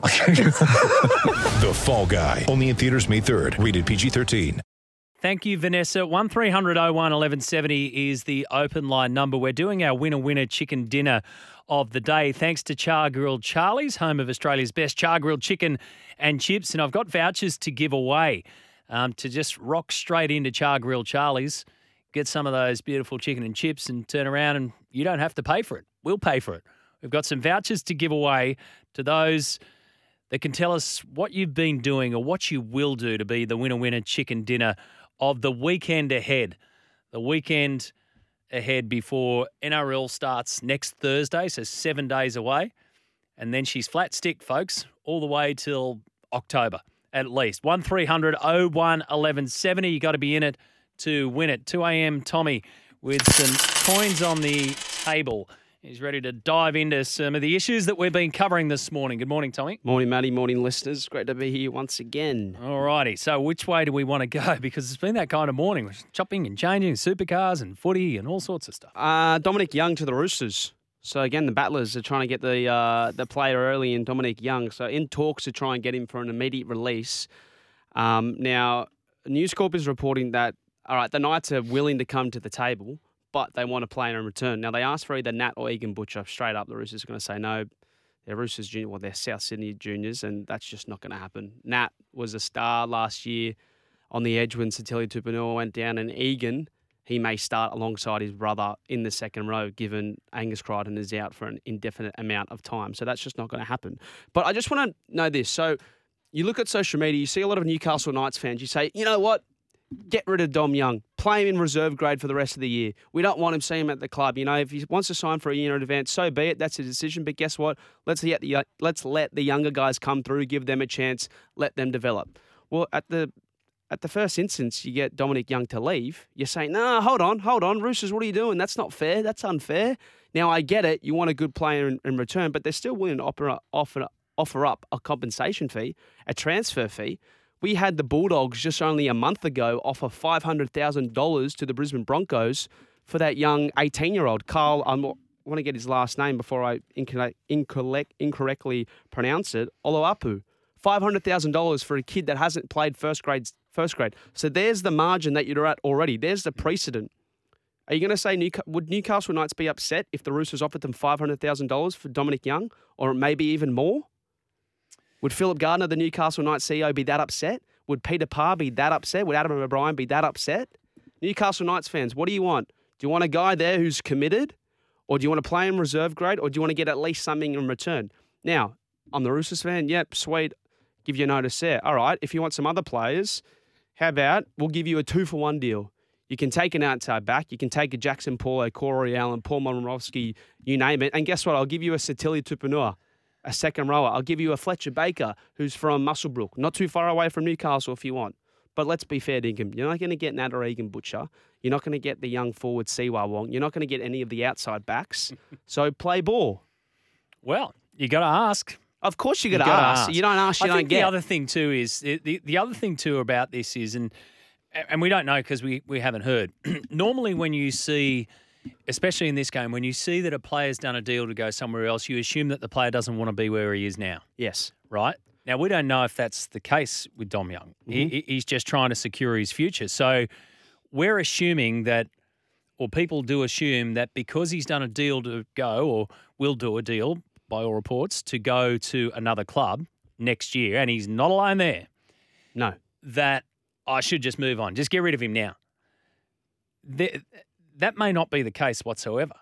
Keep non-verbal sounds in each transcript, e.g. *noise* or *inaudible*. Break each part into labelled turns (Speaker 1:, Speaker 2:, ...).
Speaker 1: *laughs*
Speaker 2: The Fall Guy. Only in theaters May 3rd. Rated PG-13.
Speaker 3: Thank you, Vanessa. 1300 01 1170 is the open line number. We're doing our winner winner chicken dinner of the day thanks to Char Grilled Charlie's, home of Australia's best char grilled chicken and chips. And I've got vouchers to give away um, to just rock straight into Char Grilled Charlie's, get some of those beautiful chicken and chips, and turn around and you don't have to pay for it. We'll pay for it. We've got some vouchers to give away to those that can tell us what you've been doing or what you will do to be the winner winner chicken dinner of the weekend ahead. The weekend ahead before NRL starts next Thursday, so seven days away. And then she's flat stick, folks, all the way till October at least. 1300 01 1170. You got to be in it to win it. 2 a.m. Tommy with some coins on the table. He's ready to dive into some of the issues that we've been covering this morning. Good morning, Tommy.
Speaker 4: Morning, Matty. Morning, listeners. Great to be here once again.
Speaker 3: All righty. So, which way do we want to go? *laughs* Because it's been that kind of morning, with chopping and changing, supercars and footy and all sorts of stuff.
Speaker 4: Uh, Dominic Young to the Roosters. So again, the Battlers are trying to get the uh, the player early in Dominic Young. So in talks to try and get him for an immediate release. Um, now, News Corp is reporting that all right, the Knights are willing to come to the table, but they want a player in return. Now they asked for either Nat or Egan Butcher. Straight up, the Roosters are going to say no. They're Roosters junior, well, they're South Sydney juniors, and that's just not going to happen. Nat was a star last year on the edge when Sitili Tupouniua went down, and Egan he may start alongside his brother in the second row, given Angus Crichton is out for an indefinite amount of time. So that's just not going to happen. But I just want to know this. So you look at social media, you see a lot of Newcastle Knights fans. You say, you know what? Get rid of Dom Young. Play him in reserve grade for the rest of the year. We don't want him seeing him at the club. You know, if he wants to sign for a year in advance, so be it. That's a decision. But guess what? Let's let the let's let the younger guys come through, give them a chance, let them develop. Well, at the at the first instance, you get Dominic Young to leave. You're saying, "No, hold on, hold on, Roosters, what are you doing? That's not fair. That's unfair." Now I get it. You want a good player in, in return, but they're still willing to offer offer offer up a compensation fee, a transfer fee. We had the Bulldogs just only a month ago offer five hundred thousand dollars to the Brisbane Broncos for that young eighteen-year-old Carl. I want to get his last name before I incorrect, incorrect, incorrectly pronounce it. Oloapu. Five hundred thousand dollars for a kid that hasn't played first grade. First grade. So there's the margin that you're at already. There's the precedent. Are you going to say would Newcastle Knights be upset if the Roosters offered them five hundred thousand dollars for Dominic Young, or maybe even more? Would Philip Gardner, the Newcastle Knights CEO, be that upset? Would Peter Parr be that upset? Would Adam O'Brien be that upset? Newcastle Knights fans, what do you want? Do you want a guy there who's committed, or do you want to play in reserve grade, or do you want to get at least something in return? Now, I'm the Roosters fan. Yep, sweet. Give you a notice there. All right. If you want some other players, how about we'll give you a two for one deal? You can take an outside back. You can take a Jaxson Paulo, Corey Allan, Paul Momirovski, you name it. And guess what? I'll give you a Sitili Tupouniua, a second rower. I'll give you a Fletcher Baker, who's from Muswellbrook, not too far away from Newcastle if you want. But let's be fair, Dinkum. You're not going to get Nat or Egan Butcher. You're not going to get the young forward Siua Wong. You're not going to get any of the outside backs. *laughs* so play ball.
Speaker 3: Well, you got to ask.
Speaker 4: Of course you got to ask.
Speaker 3: ask.
Speaker 4: You don't ask, you
Speaker 3: I
Speaker 4: don't
Speaker 3: think
Speaker 4: get.
Speaker 3: the other thing too is the, the, the other thing too about this is and and we don't know because we, we haven't heard. *clears throat* Normally, when you see, especially in this game, when you see that a player's done a deal to go somewhere else, you assume that the player doesn't want to be where he is now,
Speaker 4: yes.
Speaker 3: right? Now we don't know if that's the case with Dom Young. He, mm-hmm. he- he's just trying to secure his future. So we're assuming that, or people do assume that because he's done a deal to go, or will do a deal by all reports to go to another club next year, and he's not alone there
Speaker 4: No.
Speaker 3: that I should just move on. Just get rid of him now. Th- that may not be the case whatsoever.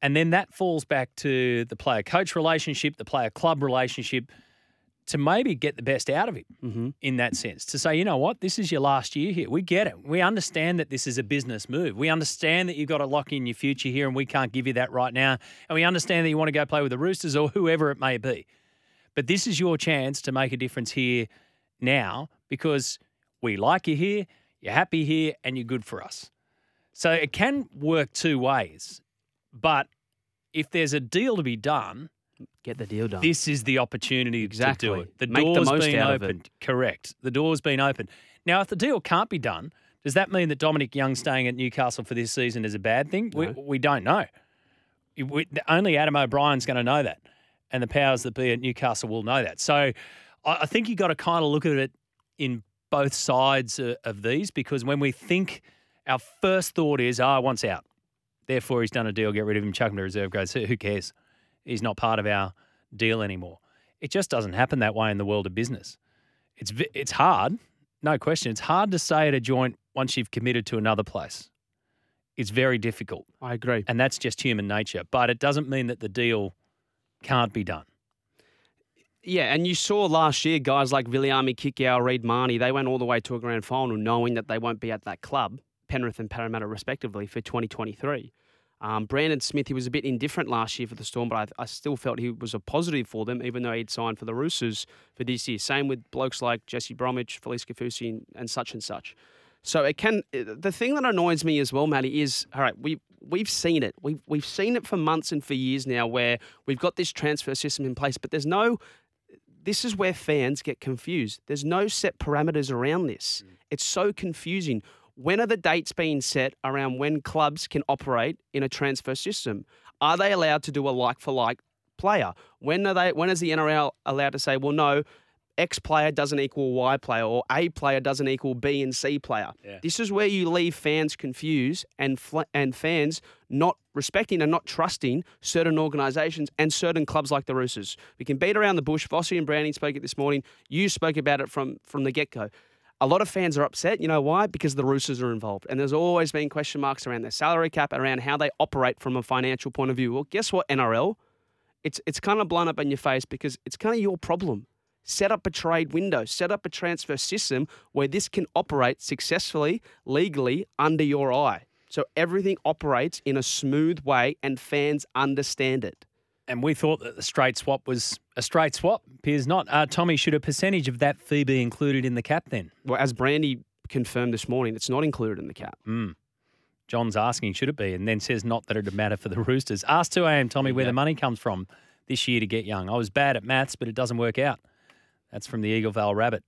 Speaker 3: And then that falls back to the player coach relationship, the player club relationship, to maybe get the best out of him
Speaker 4: Mm-hmm.
Speaker 3: in that sense. To say, you know what, this is your last year here. We get it. We understand that this is a business move. We understand that you've got to lock in your future here and we can't give you that right now. And we understand that you want to go play with the Roosters or whoever it may be. But this is your chance to make a difference here now because we like you here, you're happy here, and you're good for us. So it can work two ways. But if there's a deal to be done,
Speaker 4: Get the deal done.
Speaker 3: this is the opportunity
Speaker 4: Exactly.
Speaker 3: to do it. The
Speaker 4: Make the
Speaker 3: door's
Speaker 4: most
Speaker 3: been
Speaker 4: out of it.
Speaker 3: opened. Correct. The door's been opened. Now, if the deal can't be done, does that mean that Dominic Young staying at Newcastle for this season is a bad thing? We, we don't know. We, only Adam O'Brien's going to know that, and the powers that be at Newcastle will know that. So, I, I think you've got to kind of look at it in both sides of, of these because when we think, our first thought is, oh, once out. Therefore, he's done a deal. Get rid of him. Chuck him to reserve grade. So who cares? He's not part of our deal anymore. It just doesn't happen that way in the world of business. It's it's hard, no question. It's hard to say at a joint once you've committed to another place. It's very difficult,
Speaker 4: I agree.
Speaker 3: and that's just human nature. But it doesn't mean that the deal can't be done.
Speaker 4: Yeah, and you saw last year guys like Viliami, Kikau, Reed Mahoney, they went all the way to a grand final knowing that they won't be at that club, Penrith and Parramatta respectively, for 2023. Um, Brandon Smith, he was a bit indifferent last year for the Storm, but I, I still felt he was a positive for them, even though he'd signed for the Roosters for this year. Same with blokes like Jesse Bromwich, Felise Kaufusi, and, and such and such. So it can. The thing that annoys me as well, Matty, is all right. We we've seen it. We've we've seen it for months and for years now, where we've got this transfer system in place, but there's no this is where fans get confused. There's no set parameters around this. It's so confusing. When are the dates being set around when clubs can operate in a transfer system? Are they allowed to do a like for like player? When are they when is the NRL allowed to say, well no, X player doesn't equal Y player or A player doesn't equal B and C player. This is where you leave fans confused and fl- and fans not respecting and not trusting certain organisations and certain clubs like the Roosters. We can beat around the bush. Vossi and Browning spoke it this morning. You spoke about it from from the get go. A lot of fans are upset. You know why? Because the Roosters are involved, and there's always been question marks around their salary cap, around how they operate from a financial point of view. Well, guess what, NRL? It's it's kind of blown up in your face because it's kind of your problem. Set up a trade window, set up a transfer system where this can operate successfully, legally, under your eye. So everything operates in a smooth way and fans understand it.
Speaker 3: And we thought that the straight swap was a straight swap. Appears not. Uh, Tommy, should a percentage of that fee be included in the cap then?
Speaker 4: Well, as Brandy confirmed this morning, it's not included in the cap.
Speaker 3: John's asking, should it be? And then says not that it'd matter for the Roosters. Ask 2am, Tommy, where the money comes from this year to get young. I was bad at maths, but it doesn't work out. That's from the Eagle Vale Rabbit.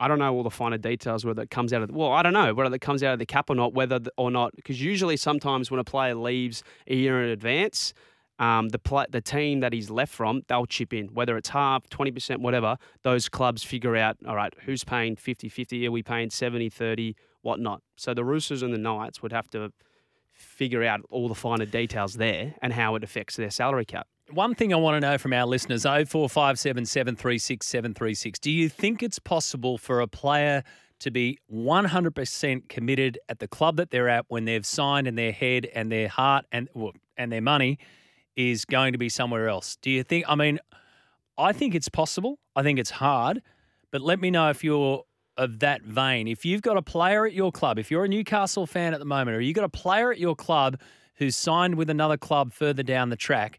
Speaker 4: I don't know all the finer details whether it comes out of the, well, I don't know whether it comes out of the cap or not, whether the, or not, because usually sometimes when a player leaves a year in advance, um, the pla the team that he's left from, they'll chip in, whether it's half, 20%, whatever. Those clubs figure out, all right, who's paying 50 50? Are we paying 70 30? Whatnot. So the Roosters and the Knights would have to figure out all the finer details there and how it affects their salary cap.
Speaker 3: One thing I want to know from our listeners 0457 736 736. Do you think it's possible for a player to be 100% committed at the club that they're at when they've signed and their head and their heart and, well, and their money is going to be somewhere else? Do you think, I mean, I think it's possible. I think it's hard, but let me know if you're of that vein. If you've got a player at your club, if you're a Newcastle fan at the moment, or you've got a player at your club who's signed with another club further down the track,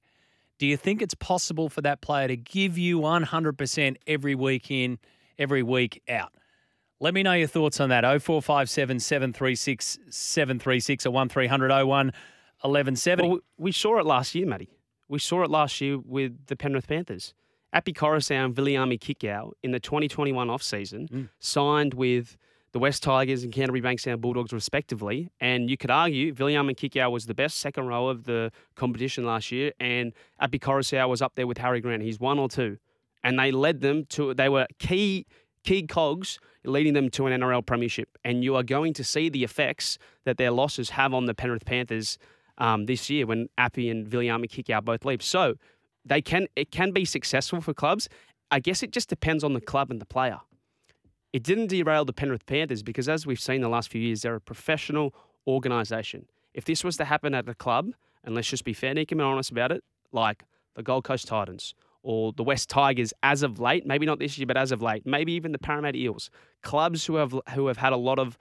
Speaker 3: do you think it's possible for that player to give you 100% every week in, every week out? Let me know your thoughts on that. 0457 736 736 or 1300 01 1170.
Speaker 4: Well, we saw it last year, Matty. We saw it last year with the Penrith Panthers. Api Koroisau and Viliami Kikau in the 2021 off-season mm. signed with the West Tigers and Canterbury Bankstown Bulldogs respectively. And you could argue Viliami Kikau was the best second row of the competition last year and Api Koroisau was up there with Harry Grant. He's one or two. And they led them to, they were key key cogs leading them to an NRL premiership. And you are going to see the effects that their losses have on the Penrith Panthers um, this year when Api and Viliami kick out both leaps. So they can it can be successful for clubs. I guess it just depends on the club and the player. It didn't derail the Penrith Panthers because, as we've seen the last few years, they're a professional organisation. If this was to happen at a club, and let's just be fair, Nick, and honest about it, like the Gold Coast Titans or the West Tigers, as of late, maybe not this year, but as of late, maybe even the Parramatta Eels, clubs who have who have had a lot of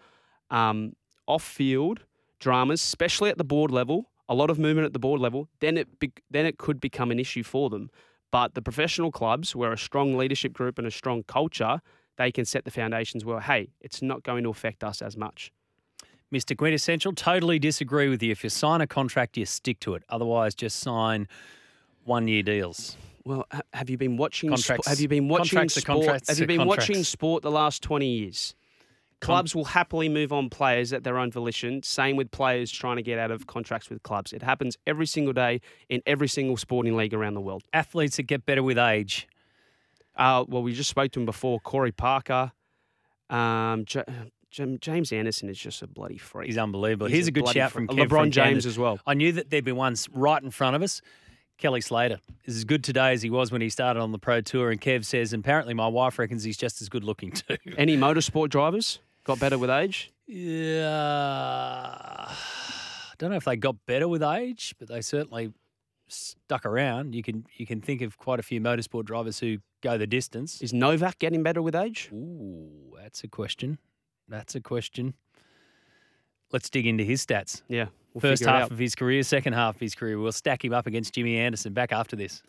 Speaker 4: um, off-field dramas, especially at the board level, a lot of movement at the board level, then it be, then it could become an issue for them. But the professional clubs, where a strong leadership group and a strong culture, they can set the foundations well. Hey, it's not going to affect us as much.
Speaker 3: Mr. Quintessential, totally disagree with you. If you sign a contract, you stick to it. Otherwise, just sign one year deals.
Speaker 4: Well, have you been watching?
Speaker 3: Contracts-
Speaker 4: have you been watching
Speaker 3: contracts
Speaker 4: sport?
Speaker 3: contracts
Speaker 4: have you been watching sport the last twenty years? Clubs will happily move on players at their own volition. Same with players trying to get out of contracts with clubs. It happens every single day in every single sporting league around the world.
Speaker 3: Athletes that get better with age.
Speaker 4: Uh, well, we just spoke to him before. Corey Parker, um, J- J- James Anderson is just a bloody freak.
Speaker 3: He's unbelievable.
Speaker 4: He's
Speaker 3: Here's
Speaker 4: a
Speaker 3: a good shout from. Kev
Speaker 4: LeBron
Speaker 3: from
Speaker 4: James as well.
Speaker 3: I knew that there'd be ones right in front of us. Kelly Slater is as good today as he was when he started on the pro tour. And Kev says, apparently my wife reckons he's just as good looking too.
Speaker 4: Any motorsport drivers got better with age?
Speaker 3: Yeah. I don't know if they got better with age, but they certainly stuck around. You can you can think of quite a few motorsport drivers who go the distance.
Speaker 4: Is Novak getting better with age?
Speaker 3: Ooh, that's a question. That's a question. Let's dig into his stats.
Speaker 4: Yeah. We'll
Speaker 3: First half of his career, second half of his career. We'll stack him up against Jimmy Anderson. Back after this.